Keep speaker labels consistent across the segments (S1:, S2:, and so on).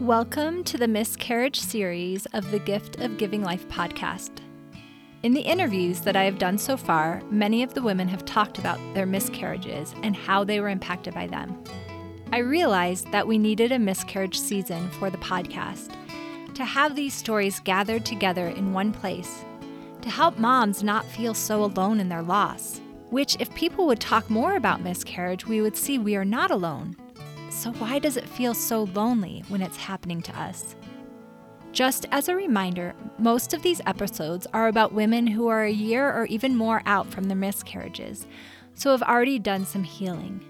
S1: Welcome to the miscarriage series of the Gift of Giving Life podcast. In the interviews that I have done so far, many of the women have talked about their miscarriages and how they were impacted by them. I realized that we needed a miscarriage season for the podcast to have these stories gathered together in one place to help moms not feel so alone in their loss. Which, if people would talk more about miscarriage, we would see we are not alone. So, why does it feel so lonely when it's happening to us? Just as a reminder, most of these episodes are about women who are a year or even more out from their miscarriages, so have already done some healing.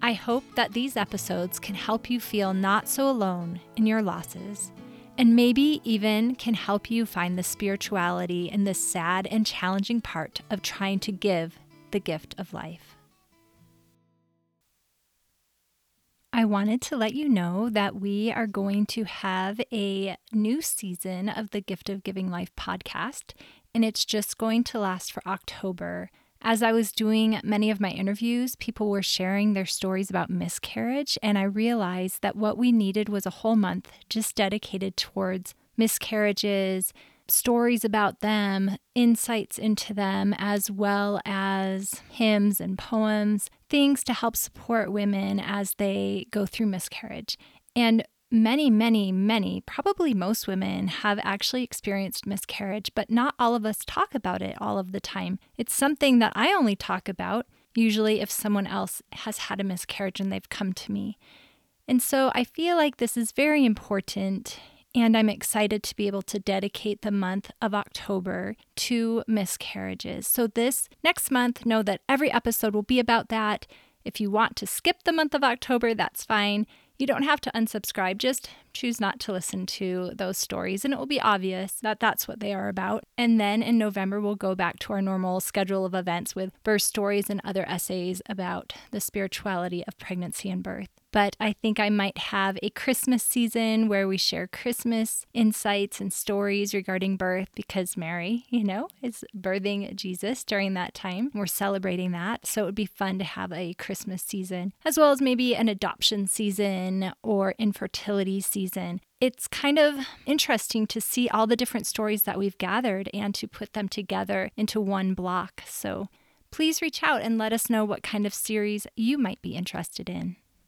S1: I hope that these episodes can help you feel not so alone in your losses, and maybe even can help you find the spirituality in this sad and challenging part of trying to give the gift of life. Wanted to let you know that we are going to have a new season of the Gift of Giving Life podcast, and it's just going to last for October. As I was doing many of my interviews, people were sharing their stories about miscarriage, and I realized that what we needed was a whole month just dedicated towards miscarriages, stories about them, insights into them, as well as hymns and poems, things to help support women as they go through miscarriage. And many, many, many, probably most women have actually experienced miscarriage, but not all of us talk about it all of the time. It's something that I only talk about, usually if someone else has had a miscarriage and they've come to me. And so I feel like this is very important. And I'm excited to be able to dedicate the month of October to miscarriages. So, this next month, know that every episode will be about that. If you want to skip the month of October, that's fine. You don't have to unsubscribe, just choose not to listen to those stories, and it will be obvious that that's what they are about. And then in November, we'll go back to our normal schedule of events with birth stories and other essays about the spirituality of pregnancy and birth but I think I might have a Christmas season where we share Christmas insights and stories regarding birth because Mary, you know, is birthing Jesus during that time. We're celebrating that. So it would be fun to have a Christmas season, as well as maybe an adoption season or infertility season. It's kind of interesting to see all the different stories that we've gathered and to put them together into one block. So please reach out and let us know what kind of series you might be interested in.